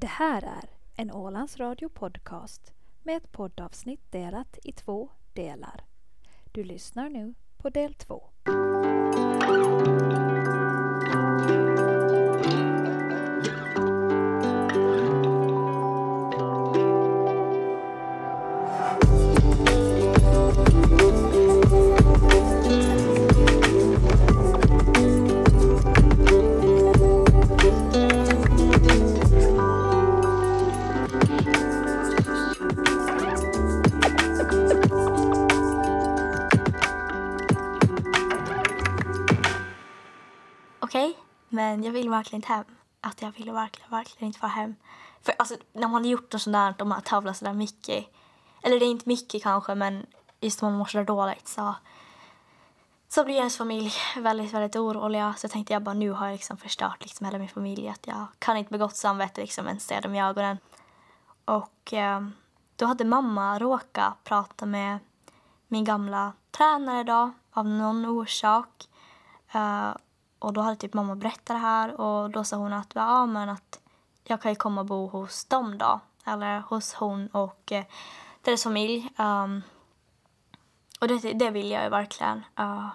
Det här är en Ålands Radio podcast med ett poddavsnitt delat i två delar. Du lyssnar nu på del två. Verkligen inte hem. Att jag ville verkligen, verkligen inte vara hem. För alltså, när man har gjort något sånt där, de har tävlat sådär mycket. Eller det är inte mycket kanske, men just när man mår sådär dåligt så, så blir ens familj väldigt, väldigt oroliga. Så jag tänkte jag bara nu har jag liksom förstört liksom hela min familj. Att jag kan inte med gott samvete liksom ens se dem i ögonen. Och eh, då hade mamma råkat prata med min gamla tränare då, av någon orsak. Eh, och då hade typ mamma berättat det här och då sa hon att, ja, men att jag kan ju komma och bo hos dem då. Eller hos hon och eh, deras familj. Um, och det, det vill jag ju verkligen. Uh,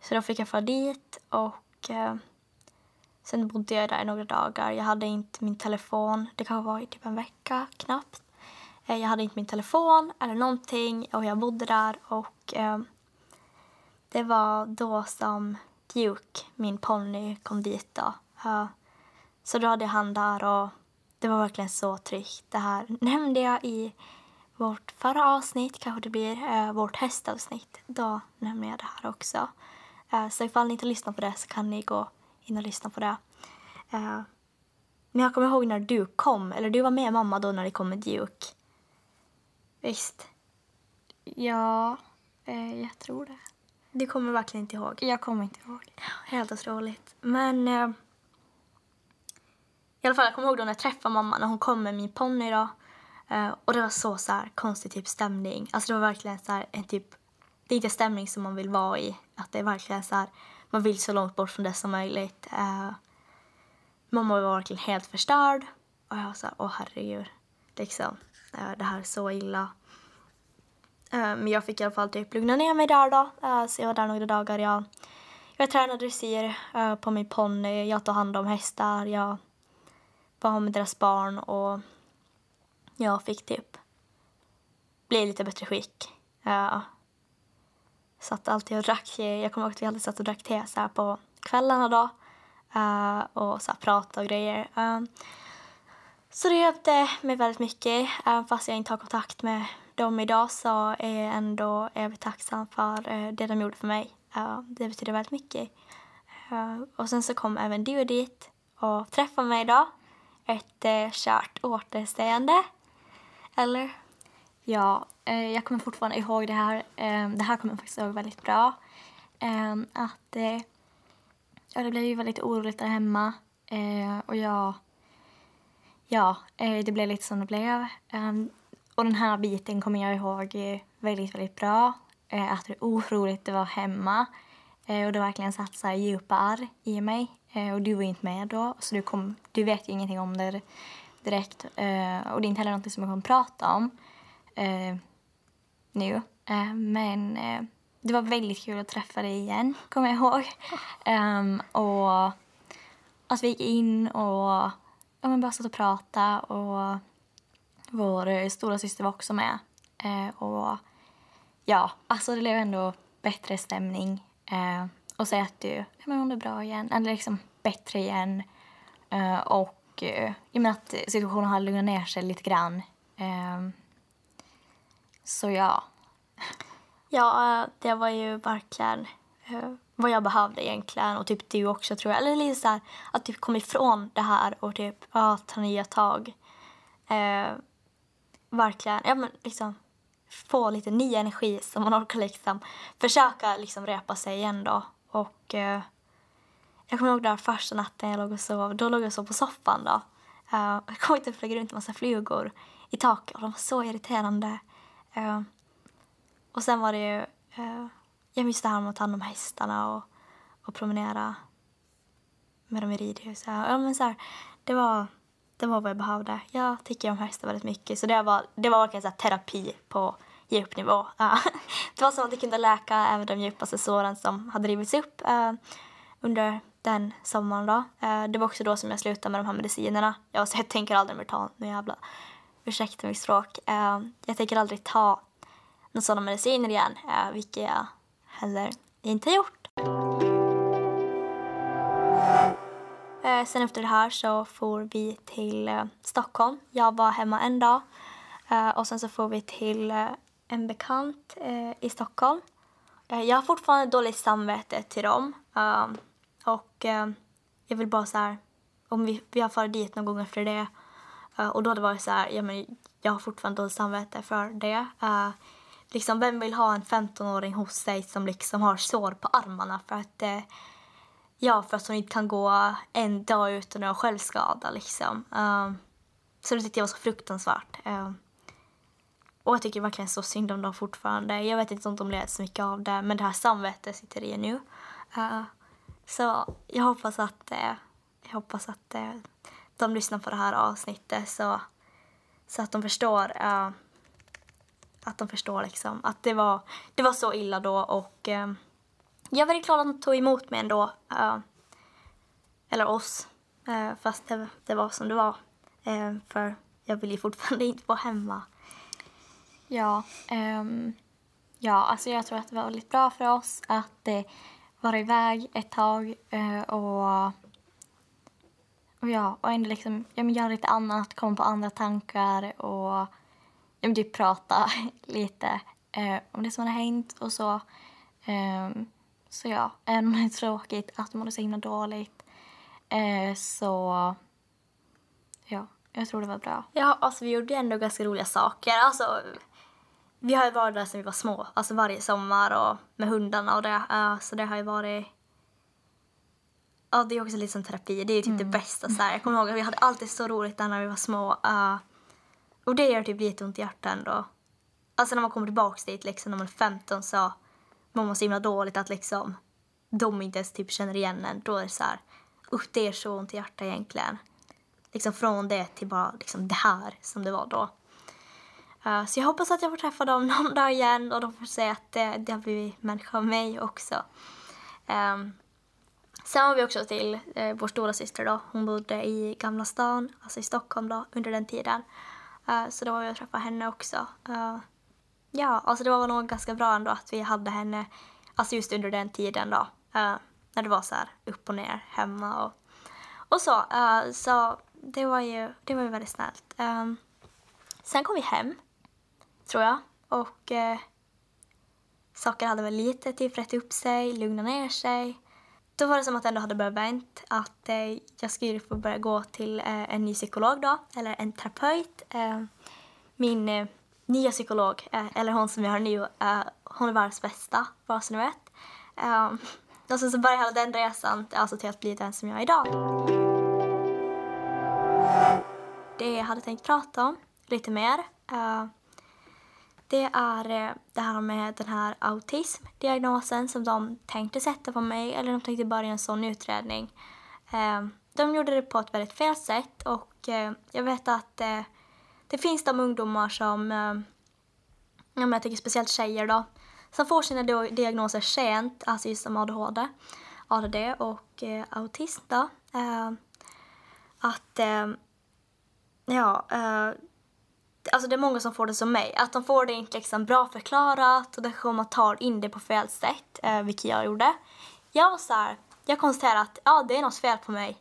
så då fick jag fara dit och uh, sen bodde jag där i några dagar. Jag hade inte min telefon. Det kan vara i typ en vecka knappt. Uh, jag hade inte min telefon eller någonting och jag bodde där och det var då som Duke, min ponny, kom dit då. Ja. så då hade jag han där och det var verkligen så tryggt. Det här nämnde jag i vårt förra avsnitt, kanske det blir uh, vårt hästavsnitt. Då nämnde jag det här också. Uh, så ifall ni inte lyssnar på det så kan ni gå in och lyssna på det. Uh, men jag kommer ihåg när du kom, eller du var med mamma då när det kom med Duke. Visst? Ja, eh, jag tror det. Du kommer verkligen inte ihåg. Jag kommer inte ihåg. Helt otroligt. Men eh, i alla fall, jag kommer ihåg då när jag träffade mamma när hon kom med min ponny då. Eh, och det var så, så här, konstig typ stämning. Alltså det var verkligen så här, en typ, det är inte stämning som man vill vara i. Att det är verkligen så här, man vill så långt bort från det som möjligt. Eh, mamma var verkligen helt förstörd. Och jag var så här, åh herregud. Liksom, eh, det här är så illa. Eh, men jag fick i alla fall typ lugna ner mig där då. Eh, så jag var där några dagar. Jag, jag tränade dressyr eh, på min ponny. Jag tog hand om hästar. Jag var med deras barn och jag fick typ bli i lite bättre skick. Jag satt alltid och drack. Jag kommer ihåg att vi alltid satt och drack te så här på kvällarna då. Och så här pratade och grejer. Så det hjälpte mig väldigt mycket. Även fast jag inte har kontakt med de idag så är jag ändå evigt tacksam för eh, det de gjorde för mig. Det betyder väldigt mycket. Eh, och sen så kom även du dit och träffade mig då. Ett eh, kärt återseende. Eller? Ja, jag kommer fortfarande ihåg det här. Det här kommer jag faktiskt ihåg väldigt bra. Att ja, det blev ju väldigt oroligt där hemma. Och jag... Ja, det blev lite som det blev. Och den här biten kommer jag ihåg eh, väldigt, väldigt bra. Eh, att hur otroligt det var hemma. Eh, och det verkligen satt så här djupa ärr i mig. Eh, och du var inte med då, så du, kom, du vet ju ingenting om det direkt. Och det är inte heller något som jag kommer prata om nu. Men det var väldigt kul att träffa dig igen, kommer jag ihåg. Ehm, och att vi gick in och ja, men bara satt och pratade. Och vår eh, stora syster var också med. Eh, och ja, alltså det blev ändå bättre stämning. Eh, och säga att du ja, men hon är bra igen, eller liksom bättre igen. Eh, och eh, jag menar att situationen har lugnat ner sig lite grann. Eh, så ja. Ja, eh, det var ju verkligen eh, vad jag behövde egentligen. Och typ du också tror jag. Eller lite så här, att typ kom ifrån det här och typ ja, ta nya tag. Eh, verkligen, ja men liksom få lite ny energi så man orkar liksom försöka liksom repa sig igen då. Och eh, jag kommer ihåg där första natten jag låg och sov, då låg jag och sov på soffan då. Uh, jag kommer inte att flög runt en massa flugor i taket och de var så irriterande. Uh, och sen var det ju, Uh, jag minns det här med att ta hand om hästarna och, och promenera med dem i ridhuset. Ja, men så här, det var det var vad jag behövde. Jag tycker om hästar väldigt mycket. Så det var, det var verkligen så terapi på djupnivå. det var som att det kunde läka även de djupaste såren som hade rivits upp eh, under den sommaren. Då. Eh, det var också då som jag slutade med de här medicinerna. Jag, så jag tänker aldrig mer ta nu jävla... Ursäkta mitt språk. Eh, jag tänker aldrig ta några sådana mediciner igen, vilket jag heller inte har gjort. Eh, sen efter det här så for vi till eh, Stockholm. Jag var hemma en dag eh, och sen så får vi till eh, en bekant eh, i Stockholm. Eh, jag har fortfarande dåligt samvete till dem. Ehm, och eh, jag vill bara så här, om vi, vi har farit dit någon gång efter det eh, och då hade det varit så här, ja men jag har fortfarande dåligt samvete för det. Uh, liksom vem vill ha en 15-åring hos sig som liksom har sår på armarna för att uh, ja, för att hon inte kan gå en dag utan att självskada liksom. Uh, så det tyckte jag var så fruktansvärt. Uh, och jag tycker verkligen så synd om dem fortfarande. Jag vet inte om de led så mycket av det, men det här samvetet sitter i nu. Uh, Så jag hoppas att, eh, jag hoppas att eh, de lyssnar på det här avsnittet så, så att de förstår eh, att de förstår liksom att det var, det var så illa då och eh, jag är väldigt glad att de tog emot mig ändå. Uh, eller oss. Uh, fast det, det, var som det var. Uh, för jag vill ju fortfarande inte vara hemma. Ja, um, ja, alltså jag tror att det var väldigt bra för oss att uh, vara iväg ett tag och, och ja, och ändå liksom, ja, men göra lite annat, komma på andra tankar och ja, men typ prata lite om det som har hänt och så. Um, så ja, även om det är tråkigt att man mådde så himla dåligt eh, så ja, jag tror det var bra. Ja, alltså vi gjorde ändå ganska roliga saker. Alltså, vi har ju varit där sedan vi var små, alltså varje sommar och med hundarna och det. Uh, så det har ju varit... Ja, det är också lite som terapi. Det är ju typ mm. det bästa. Så här. Jag kommer ihåg att vi hade alltid så roligt där när vi var små. Uh, och det gör typ lite ont i hjärtat ändå. Alltså när man kommer tillbaka dit liksom när man är 15 så mår man så himla dåligt att liksom de inte ens typ känner igen en. Då är det så här, usch det är så ont i hjärtat egentligen. Liksom från det till bara liksom det här som det var då. Uh, så jag hoppas att jag får träffa dem någon dag igen och de får säga att det, det har blivit människa av mig också. Um, sen var vi också till uh, vår stora syster då. Hon bodde i Gamla stan, alltså i Stockholm då, under den tiden. Uh, så då var vi och träffade henne också. Uh, ja, alltså det var nog ganska bra ändå att vi hade henne, alltså just under den tiden då. Eh, när det var så här upp och ner hemma och, och så. Eh, så det var ju, det var ju väldigt snällt. Um, sen kom vi hem tror jag. Och uh, saker hade väl lite typ rätt upp sig, lugnat ner sig. Då var det som att det ändå hade börjat vänt. Att uh, jag skulle få börja gå till en ny psykolog då, eller en terapeut. Ehm, min nya psykolog, eh, eller hon som jag har nu, eh, hon är världens bästa, bara så ni vet. Ehm, och sen så började hela den resan alltså till att bli den som jag är idag. Det jag hade tänkt prata om lite mer eh, det är det här med den här autismdiagnosen som de tänkte sätta på mig, eller de tänkte börja en sån utredning. Ehm, de gjorde det på ett väldigt fel sätt och jag vet att det finns de ungdomar som, eh, jag tänker speciellt tjejer då, som får sina diagnoser sent, alltså just som ADHD, ADD och eh, autism då. Eh, att, ja, alltså det är många som får det som mig, att de får det inte liksom bra förklarat och kanske man tar in det på fel sätt, eh, vilket jag gjorde. Jag var så här, jag konstaterade att ja, det är något fel på mig.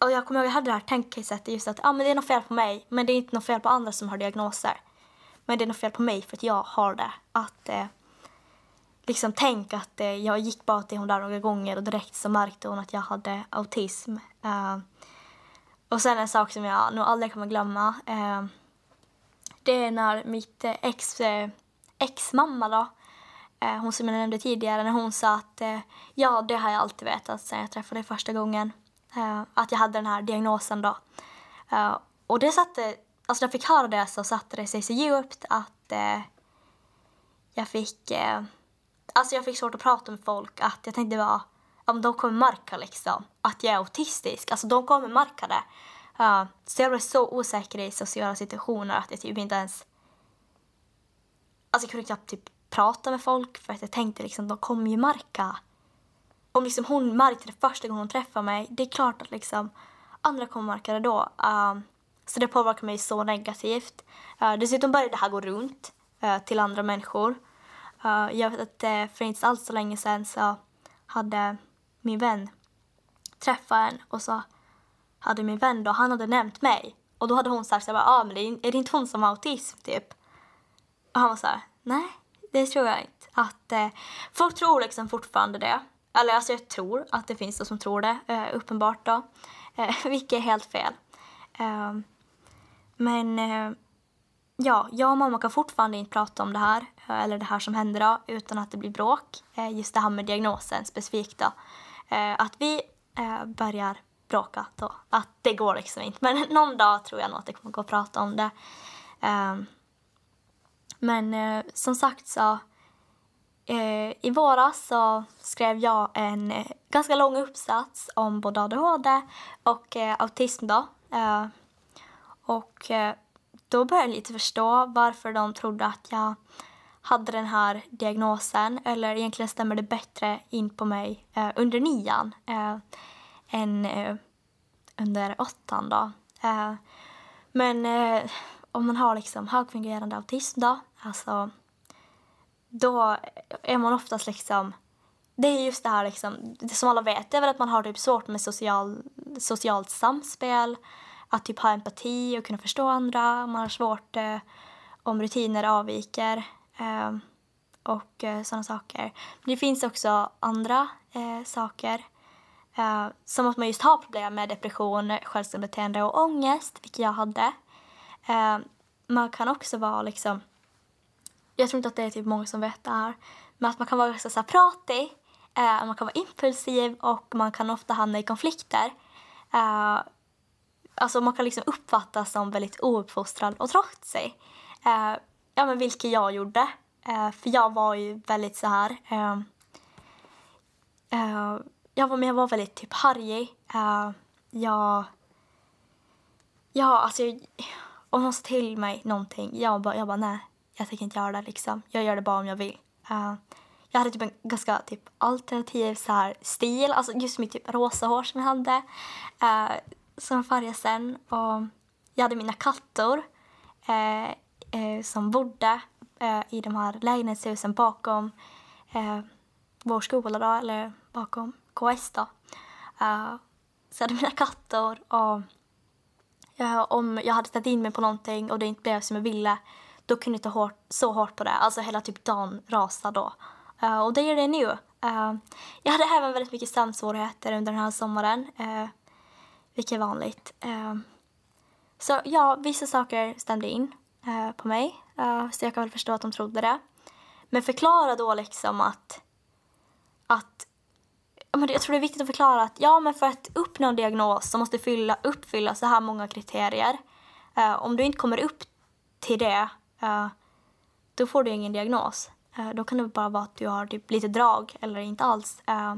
Och jag kommer ihåg, jag hade det här tänkesättet just att ah, men det är något fel på mig, men det är inte något fel på andra som har diagnoser. Men det är något fel på mig för att jag har det. Att eh, liksom tänka att eh, jag gick bara till hon där några gånger och direkt så märkte hon att jag hade autism. Uh, och sen en sak som jag nog aldrig kommer glömma. Eh, det är när mitt eh, ex, eh, ex-mamma då, eh, hon som jag nämnde tidigare, när hon sa att eh, ja, det har jag alltid vetat sen jag träffade dig första gången. Eh, att jag hade den här diagnosen då. Eh, och det satte, alltså när jag fick höra det så satte det sig så djupt att eh, jag fick, eh, alltså jag fick svårt att prata med folk. Att jag tänkte bara, om de kommer märka liksom att jag är autistisk. Alltså de kommer märka det. Eh, så jag blev så osäker i sociala situationer att jag typ inte ens... Alltså jag kunde knappt typ prata med folk för att jag tänkte liksom de kommer ju märka. Om liksom hon märkte det första gången hon träffade mig, det är klart att liksom andra kommer märka det då. Uh, så det påverkar mig så negativt. Uh, dessutom började det här gå runt uh, till andra människor. Uh, jag vet att uh, för inte alls så länge sedan så hade min vän träffat en och så hade min vän då, han hade nämnt mig. Och då hade hon sagt såhär, ah, men det är, är det inte hon som har autism typ? Och han var såhär, nej det tror jag inte. Att eh, folk tror liksom fortfarande det. Eller alltså jag tror att det finns de som tror det, eh, uppenbart då. Eh, vilket är helt fel. Eh, men ja, jag och mamma kan fortfarande inte prata om det här, eller det här som händer då, utan att det blir bråk. just det här med diagnosen specifikt då. att vi börjar bråka då. Att det går liksom inte. Men någon dag tror jag nog att det kommer gå att prata om det. Men som sagt så Eh, i våras så skrev jag en eh, ganska lång uppsats om både ADHD och eh, autism då. och då började jag lite förstå varför de trodde att jag hade den här diagnosen. Eller egentligen stämmer det bättre in på mig under nian än eh, under åttan då. Eh, men eh, om man har liksom högfungerande autism då, alltså då är man oftast liksom det är just det här liksom, det som alla vet är väl att man har typ svårt med social, socialt samspel, att typ ha empati och kunna förstå andra. Man har svårt eh, om rutiner avviker eh, och eh, sådana saker. Men det finns också andra eh, saker eh, som att man just har problem med depression, självskadebeteende och ångest, vilket jag hade. Eh, man kan också vara liksom, jag tror inte att det är typ många som vet det här, men att man kan vara ganska så här pratig, eh, man kan vara impulsiv och man kan ofta hamna i konflikter. Eh, alltså man kan liksom uppfattas som väldigt ouppfostrad och trotsig. Eh, ja men vilket jag gjorde. Eh, för jag var ju väldigt så här ehm, eh, jag var, men jag var väldigt typ harrig. Eh, jag... Ja, alltså jag, om någon sa till mig någonting, jag bara, jag bara nej, jag tänker inte göra det liksom. Jag gör det bara om jag vill. Uh, jag hade typ en ganska typ alternativ så här, stil, alltså just mitt typ rosa hår som jag hade. Uh, som färgade sen och jag hade mina katter uh, eh, uh, som bodde i de här lägenhetshusen bakom vår skola då, eller bakom KS då. Uh, så hade mina katter och uh, om jag hade ställt in mig på någonting och det inte blev som jag ville då kunde jag ta hårt, så hårt på det. Alltså hela typ dagen rasade då. Uh, och det gör det nu. Uh, jag hade även väldigt mycket sömnsvårigheter under den här sommaren. Uh, vilket är vanligt. Uh, så ja, vissa saker stämde in uh, på mig. så jag kan väl förstå att de trodde det. Men förklara då liksom att, att jag tror det är viktigt att förklara att ja, men för att uppnå en diagnos så måste fylla, uppfylla så här många kriterier. Uh, om du inte kommer upp till det, Eh, då får du ingen diagnos. Eh, då kan det bara vara att du har typ lite drag eller inte alls. Eh,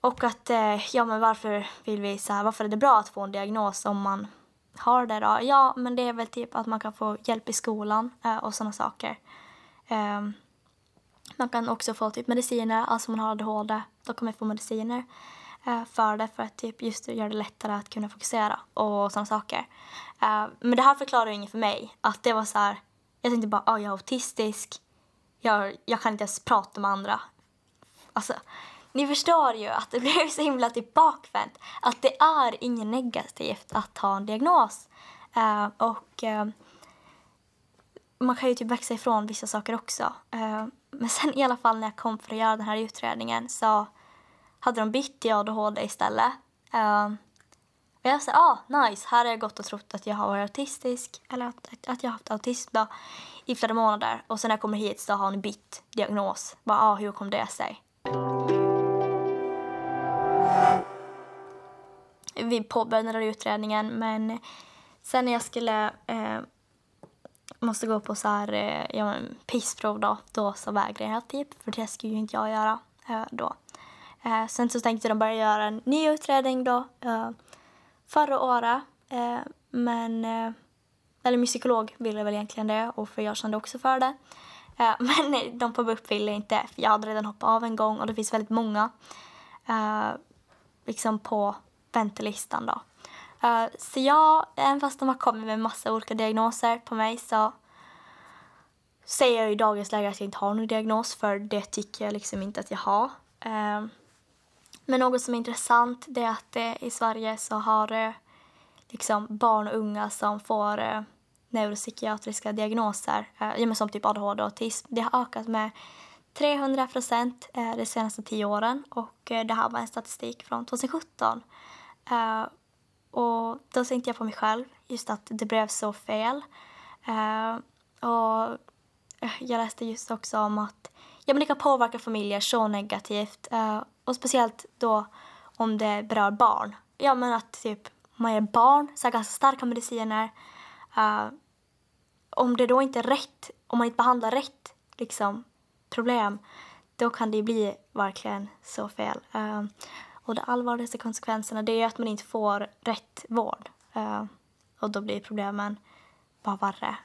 och att, ja men varför vill vi så här, varför är det bra att få en diagnos om man har det då? Ja, men det är väl typ att man kan få hjälp i skolan och sådana saker. Man kan också få typ mediciner, alltså om man har ADHD, då kan man få mediciner Eh, för det för att typ just göra det lättare att kunna fokusera och sådana saker. Eh, men det här förklarar ju inget för mig. Att det var så här, jag tänkte bara, oh, jag är autistisk, jag, jag kan inte ens prata med andra. Alltså, ni förstår ju att det blev så himla typ bakvänt. Att det är inget negativt att ha en diagnos. Uh, och uh, man kan ju typ växa ifrån vissa saker också. Uh, men sen i alla fall när jag kom för att göra den här utredningen så hade de bytt till ADHD istället. Uh, och jag sa, ah, nice, här har jag gått och trott att jag har varit autistisk, eller att, att jag har haft autism då, i flera månader. Och sen när jag kommer hit så har ni bytt diagnos. Bara, ah, hur kom det sig? Vi påbörjade utredningen men sen när jag skulle eh, måste gå på så här, eh, ja, pissprov då, då så vägrade jag typ, för det skulle ju inte jag göra eh, då. Eh, sen så tänkte de börja göra en ny utredning då eh, förra året. Eh, men, eh, eller min psykolog ville väl egentligen det och för jag kände också för det. Eh, men de på BUP ville inte för jag hade redan hoppat av en gång och det finns väldigt många eh, liksom på väntelistan då. Eh, så jag, även fast de har kommit med massa olika diagnoser på mig så säger jag i dagens läge att jag inte har någon diagnos för det tycker jag liksom inte att jag har. Eh, men något som är intressant det är att eh, i Sverige så har eh, liksom barn och unga som får eh, neuropsykiatriska diagnoser, eh, som typ ADHD och autism, det har ökat med 300 procent eh, de senaste tio åren och eh, det här var en statistik från 2017. Eh, och då tänkte jag på mig själv, just att det blev så fel. Eh, och eh, jag läste just också om att ja, men det kan påverka familjer så negativt. Uh, och speciellt då om det berör barn. Ja, men att typ man ger barn så ganska starka mediciner. Uh, om det då inte är rätt, om man inte behandlar rätt liksom, problem, då kan det bli verkligen så fel. Uh, och de allvarligaste konsekvenserna det är att man inte får rätt vård. och då blir problemen bara värre.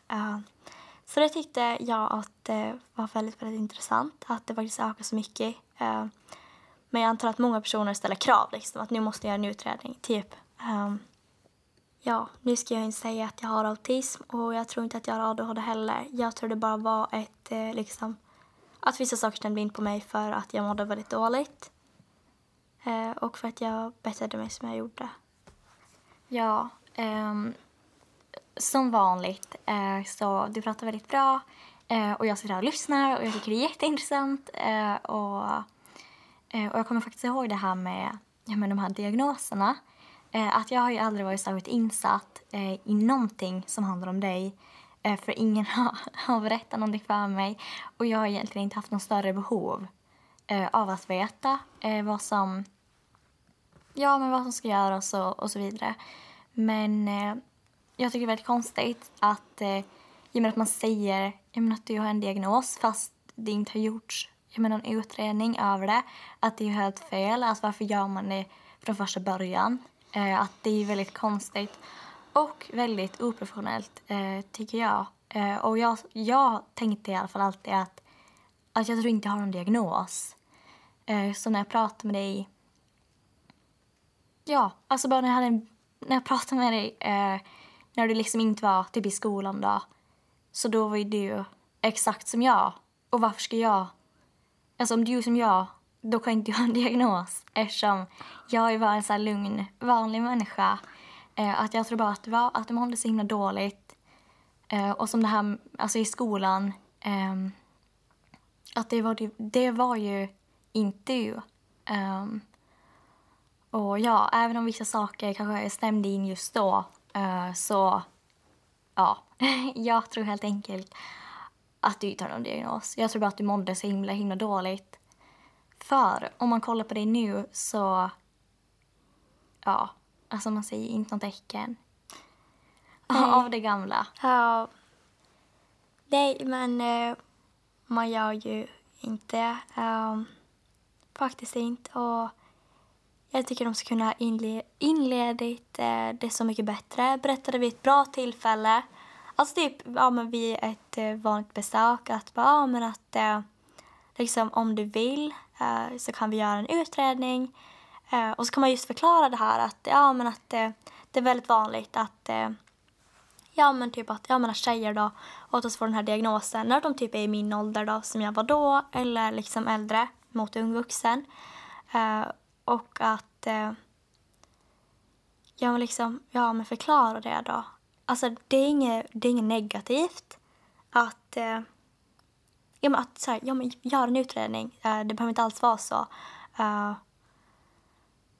Så det tyckte jag att det var väldigt, väldigt intressant att det faktiskt ökar så mycket. Eh, men jag antar att många personer ställer krav, liksom, att nu måste jag göra en utredning. Typ, ehm, ja, nu ska jag inte säga att jag har autism och jag tror inte att jag har ADHD heller. Jag tror det bara var ett, eh, liksom, att vissa saker stämde in på mig för att jag mådde väldigt dåligt. Eh, och för att jag betedde mig som jag gjorde. Ja, um som vanligt eh, så du pratar väldigt bra eh, och jag sitter här och lyssnar och jag tycker det är jätteintressant. Eh, och, eh, och jag kommer faktiskt ihåg det här med, med de här diagnoserna. Eh, att jag har ju aldrig varit särskilt insatt eh, i någonting som handlar om dig. Eh, för ingen har, har berättat någonting för mig och jag har egentligen inte haft något större behov eh, av att veta eh, vad som ja, men vad som ska göras och, och så vidare. Men jag tycker det är väldigt konstigt att, eh, jag menar att man säger jag menar att du har en diagnos fast det inte har gjorts jag menar, en utredning över det. Att det är helt fel. Alltså varför gör man det från första början? Eh, att det är väldigt konstigt och väldigt oprofessionellt eh, tycker jag. Eh, och jag, jag tänkte i alla fall alltid att, att jag tror inte jag har någon diagnos. Eh, så när jag pratade med dig Ja, alltså bara när jag, hade när jag pratade med dig eh, när du liksom inte var typ i skolan då. Så då var ju du exakt som jag. Och varför ska jag... Alltså om du är som jag, då kan inte jag ha en diagnos eftersom jag är bara en så här lugn, vanlig människa. Eh, att jag tror bara att det var att de mådde så himla dåligt. Eh, och som det här alltså i skolan, eh, att det var, det var ju inte du. Um, och ja, även om vissa saker kanske stämde in just då Uh, så ja, jag tror helt enkelt att du inte har någon diagnos. Jag tror bara att du mådde så himla, himla dåligt. För om man kollar på dig nu så, ja, alltså man säger inte något tecken av det gamla. Ja. Nej, men uh, man gör ju inte. Um, faktiskt inte. Och jag tycker de ska kunna ha inle inledit eh, det så mycket bättre. Berättade vid ett bra tillfälle. Alltså typ ja, men vid ett eh, vanligt besök. Att, bara, ja, men att eh, liksom, om du vill eh, så kan vi göra en utredning. Eh, och så kan man just förklara det här att, ja, men att eh, det är väldigt vanligt att eh, ja men typ att, ja men att tjejer då oftast får den här diagnosen när de typ är i min ålder då som jag var då eller liksom äldre mot ung vuxen. Eh, och att eh, ja, men liksom, ja, men förklara det då. Alltså det är inget, det är inget negativt att, eh, ja, men att så här, ja, men gör en utredning. Eh, det behöver inte alls vara så. Eh,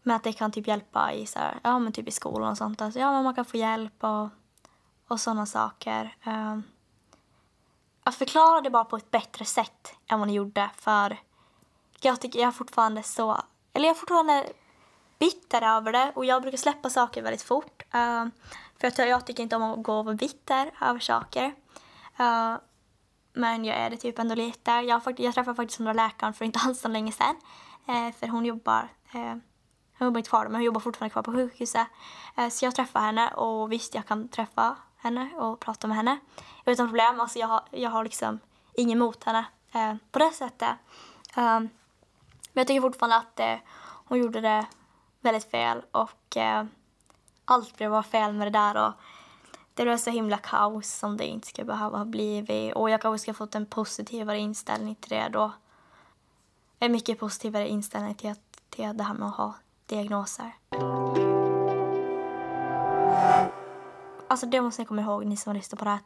men att det kan typ hjälpa i, så här, ja, men typ i skolan och sånt. Alltså, ja, men man kan få hjälp och, och sådana saker. Eh, att förklara det bara på ett bättre sätt än vad ni gjorde. För jag tycker jag är fortfarande så eller jag är fortfarande bitter över det och jag brukar släppa saker väldigt fort. Uh, för att jag tycker inte om att gå och vara bitter över saker. Uh, men jag är det typ ändå lite. Jag, jag träffade faktiskt den läkaren för inte alls så länge sedan. Uh, för hon jobbar Hon jobbar inte kvar men hon jobbar fortfarande kvar på sjukhuset. Så jag träffade henne och visst jag kan träffa henne och prata med henne utan problem. Alltså jag har, jag har liksom inget emot henne på det sättet. Um, men jag tycker fortfarande att eh, hon gjorde det väldigt fel och eh, allt blev bara fel med det där och det blev så himla kaos som det inte ska behöva ha blivit och jag kanske ska fått en positivare inställning till det då. En mycket positivare inställning till, att, till det här med att ha diagnoser. Alltså det måste ni komma ihåg, ni som lyssnar på det här.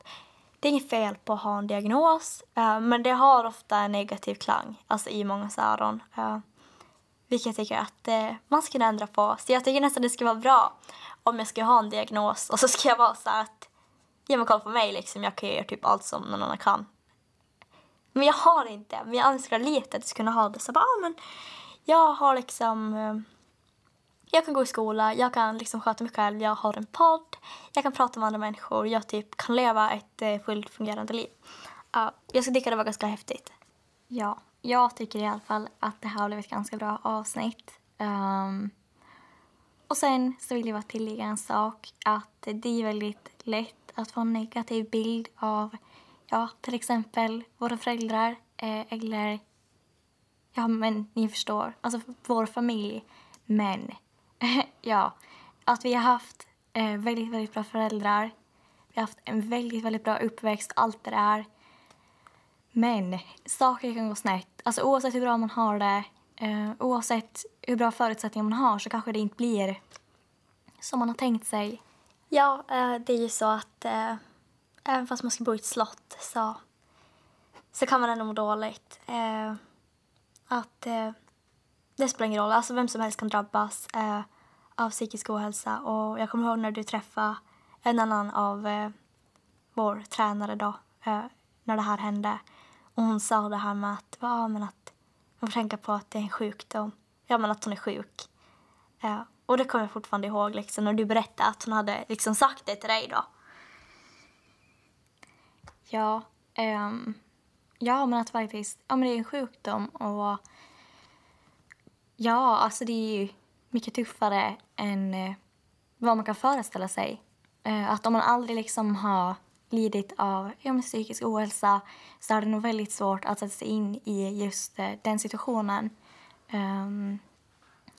Det är inget fel på att ha en diagnos, uh, men det har ofta en negativ klang, alltså i mångas öron. Uh, vilket jag tycker att uh, man ska kunna ändra på. Så jag tycker nästan det skulle vara bra om jag ska ha en diagnos och så ska jag vara så att, ge mig koll på mig liksom, jag kan göra typ allt som någon annan kan. Men jag har inte, men jag önskar lite att jag skulle kunna ha det. Så bara, ah, men jag har liksom jag kan gå i skola, jag kan liksom sköta mig själv, jag har en podd, jag kan prata med andra människor, jag typ kan leva ett eh, fullt fungerande liv. Uh, jag tycka det var ganska häftigt. Ja, jag tycker i alla fall att det här har blivit ett ganska bra avsnitt. Um, och sen så vill jag bara tillägga en sak, att det är väldigt lätt att få en negativ bild av, ja, till exempel våra föräldrar eh, eller, ja men ni förstår, alltså vår familj. Men ja, att vi har haft eh, väldigt, väldigt bra föräldrar. Vi har haft en väldigt, väldigt bra uppväxt, allt det där. Men saker kan gå snett. Alltså oavsett hur bra man har det, eh, oavsett hur bra förutsättningar man har så kanske det inte blir som man har tänkt sig. Ja, eh, det är ju så att eh, även fast man ska bo i ett slott så, så kan man ändå må dåligt. Eh, att eh, det spelar ingen roll, alltså vem som helst kan drabbas. Eh, av psykisk ohälsa. Och jag kommer ihåg när du träffade en annan av eh, vår tränare då, eh, när det här hände. Och hon sa det här med att, ja, men att man får tänka på att det är en sjukdom. Ja, men att hon är sjuk. Eh, och det kommer jag fortfarande ihåg liksom, när du berättade att hon hade liksom sagt det till dig då. Ja, ehm, ja men att faktiskt, ja men det är en sjukdom och ja, alltså det är ju mycket tuffare än eh, vad man kan föreställa sig. Eh, att om man aldrig liksom har lidit av ja, psykisk ohälsa så är det nog väldigt svårt att sätta sig in i just eh, den situationen. Um,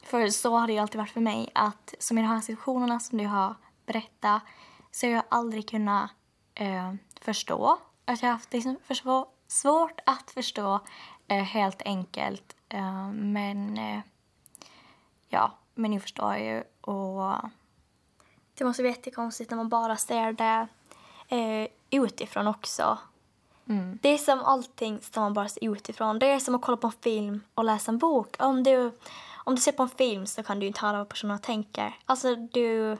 för så har det ju alltid varit för mig att som i de här situationerna som du har berättat så har jag aldrig kunnat uh, förstå. Att jag har haft liksom för svårt att förstå uh, helt enkelt. Uh, men ja, men ni förstår ju. Och... Det måste vara jättekonstigt när man bara ser det eh, utifrån också. Mm. Det är som allting som man bara ser utifrån. Det är som att kolla på en film och läsa en bok. Om du, om du ser på en film så kan du inte höra vad personerna tänker. Alltså du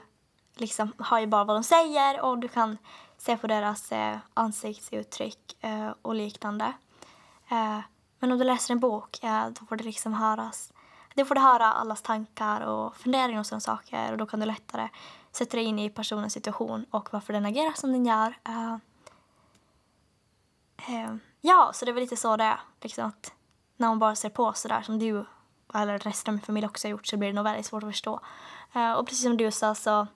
liksom hör ju bara vad de säger och du kan se på deras eh, ansiktsuttryck eh, och liknande. Eh, men om du läser en bok, då får det liksom höras då får du höra allas tankar och funderingar och sådana saker och då kan du lättare sätta dig in i personens situation och varför den agerar som den gör. Uh, uh, ja, så det är väl lite så det är. Liksom att när man bara ser på sådär som du eller resten av min familj också har gjort så blir det nog väldigt svårt att förstå. Uh, och precis som du sa så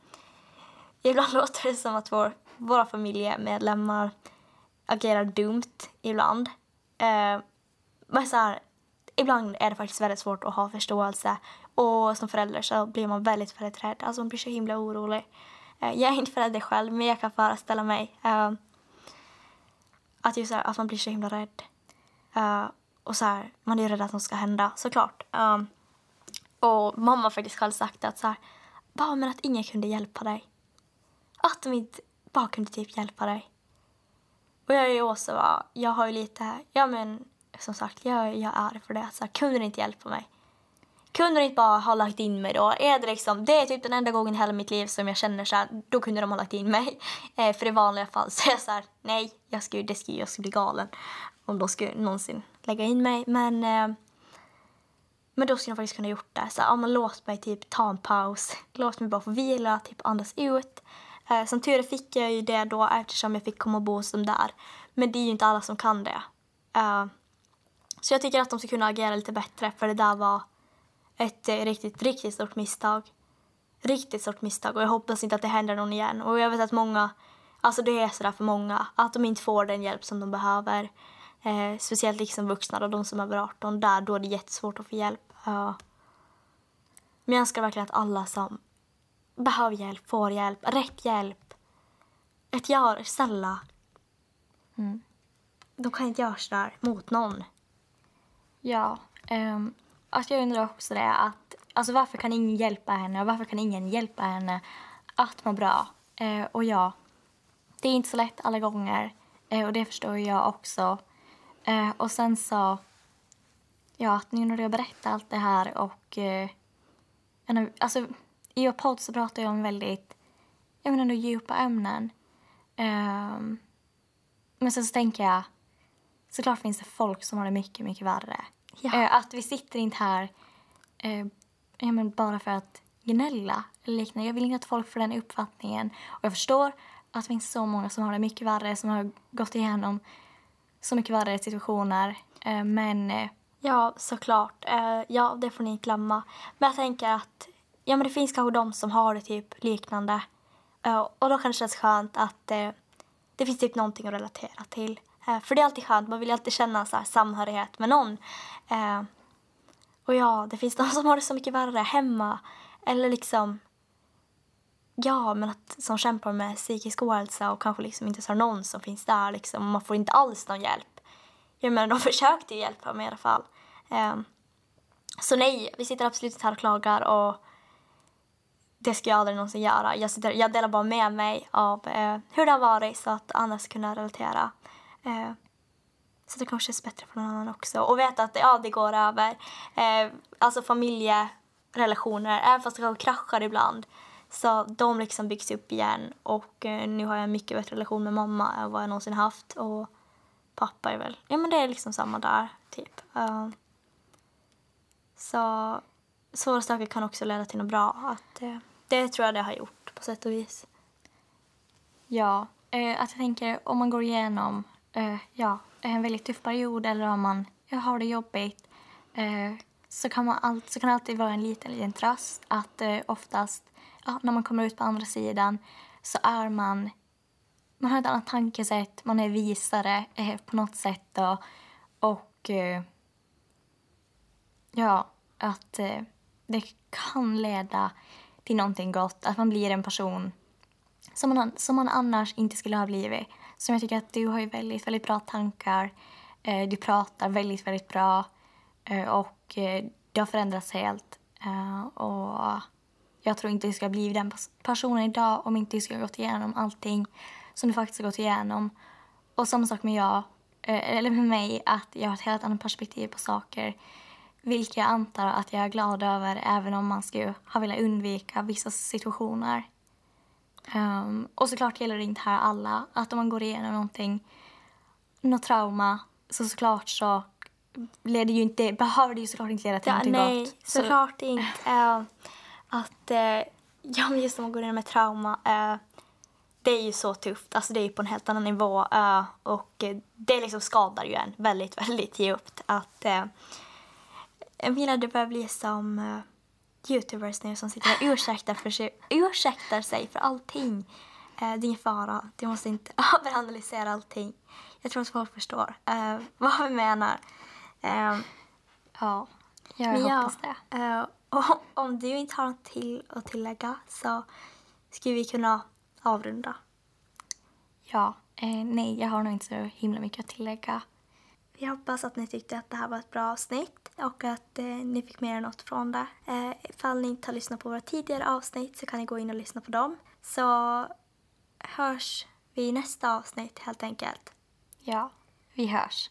ibland låter det som att vår, våra familjemedlemmar agerar dumt ibland. men så här, ibland är det faktiskt väldigt svårt att ha förståelse. Och som förälder så blir man väldigt, väldigt rädd. Alltså man blir så himla orolig. Eh, jag är inte förälder själv, men jag kan föreställa mig uh, att, just här, att man blir så himla rädd. Uh, och så här, man är ju rädd att något ska hända, såklart. Um, och mamma har faktiskt själv sagt att så här, bara men att ingen kunde hjälpa dig. Att de inte bara kunde typ hjälpa dig. Och jag är ju också, jag har ju lite, ja men som sagt, jag, jag är för det. Så här, kunde ni inte hjälpa mig? Kunde de inte bara ha lagt in mig då? Är det, liksom, det är typ den enda gången i hela mitt liv som jag känner så här, då kunde de ha lagt in mig. Eh, för i vanliga fall så är jag så här, nej, jag skulle, det skulle, jag skulle bli galen om de skulle någonsin lägga in mig. Men, eh, men då skulle de faktiskt kunna gjort det. Så här, ja, men låt mig typ ta en paus. Låt mig bara få vila, typ andas ut. Eh, som tur är fick jag ju det då eftersom jag fick komma och bo hos dem där. Men det är ju inte alla som kan det. Eh, så jag tycker att de ska kunna agera lite bättre för det där var ett eh, riktigt, riktigt stort misstag. Riktigt stort misstag och jag hoppas inte att det händer någon igen. Och jag vet att många, alltså det är sådär för många, att de inte får den hjälp som de behöver. Eh, speciellt liksom vuxna och de som är över 18, där då är det jättesvårt att få hjälp. Uh, men jag önskar verkligen att alla som behöver hjälp får hjälp, rätt hjälp. Ett ja, snälla. Mm. De kan inte göra sådär mot någon. Ja, um, alltså jag undrar också det att alltså varför kan ingen hjälpa henne och varför kan ingen hjälpa henne att må bra? Uh, och ja, det är inte så lätt alla gånger uh, och det förstår jag också. Uh, och sen så, ja, att nu när jag berättar allt det här och uh, alltså i vår podd så pratar jag om väldigt, jag menar djupa ämnen. Um, men sen så tänker jag, såklart finns det folk som har det mycket, mycket värre. Ja. Uh, att vi sitter inte här uh, ja, men bara för att gnälla eller liknande. Jag vill inte att folk får den uppfattningen. Och jag förstår att det finns så många som har det mycket värre, som har gått igenom så mycket värre situationer. Uh, men Ja, såklart. ja, det får ni inte glömma. Men jag tänker att ja, men det finns kanske de som har det typ liknande. Och då kan det kännas skönt att det finns typ någonting att relatera till. Eh, för det är alltid skönt, man vill alltid känna så här, samhörighet med någon. Eh, och ja, det finns de som har det så mycket värre hemma. Eller liksom, ja, men att, som kämpar med psykisk ohälsa och kanske liksom inte har någon som finns där. Liksom, man får inte alls någon hjälp. Jag menar, de försökte ju hjälpa mig i alla fall. Eh, så nej, vi sitter absolut inte här och klagar. och det ska jag aldrig någonsin göra. Jag, sitter, jag delar bara med mig av eh, hur det har varit så att andra ska kunna relatera. Eh, så det kanske känns bättre för någon annan också. Och veta att ja, det går över. Eh, alltså familjerelationer, även fast det kanske kraschar ibland. Så de liksom byggs upp igen och eh, nu har jag en mycket bättre relation med mamma än vad jag någonsin haft. Och pappa är väl, ja men det är liksom samma där, typ. Uh, så svåra saker kan också leda till något bra. Att, eh, det tror jag det har gjort på sätt och vis. Ja, eh, att jag tänker om man går igenom Eh, ja, en väldigt tuff period eller om man har det jobbigt eh, så, kan man all, så kan det alltid vara en liten, liten tröst att eh, oftast ja, när man kommer ut på andra sidan så är man man har ett annat tankesätt, man är visare eh, på något sätt och, och eh, ja, att eh, det kan leda till någonting gott. Att man blir en person som man, som man annars inte skulle ha blivit. Som jag tycker att du har ju väldigt, väldigt bra tankar. Eh, du pratar väldigt, väldigt bra. Eh, och eh, det har förändrats helt. Och jag tror inte jag ska bli den personen idag om inte jag ska ha gått igenom allting som du faktiskt har gått igenom. Och samma sak med jag, eller med mig, att jag har ett helt annat perspektiv på saker. Vilket jag antar att jag är glad över även om man skulle ha velat undvika vissa situationer. Um, och såklart gäller det inte här alla. Att om man går igenom någonting, något trauma, så såklart så leder ju inte, behöver det ju såklart inte leda till ja, någonting nej, gott. Så... såklart inte. Uh, att, uh, ja men just om man går igenom ett trauma, uh, det är ju så tufft. Alltså det är ju på en helt annan nivå och det liksom skadar ju en väldigt, väldigt djupt. Att Emilia, det börjar bli som youtubers nu som sitter och ursäktar, för sig, ursäktar sig för allting. Uh, det är ingen fara, du måste inte överanalysera allting. Jag tror att folk förstår uh, vad vi menar. Uh, ja, jag hoppas ja, det. och om du inte har något till att tillägga så skulle vi kunna avrunda. Ja, nej, jag har nog inte så himla mycket att tillägga. Vi hoppas att ni tyckte att det här var ett bra avsnitt och att eh, ni fick med er något från det. Eh, ifall ni inte har lyssnat på våra tidigare avsnitt så kan ni gå in och lyssna på dem. Så hörs vi i nästa avsnitt helt enkelt. Ja, vi hörs.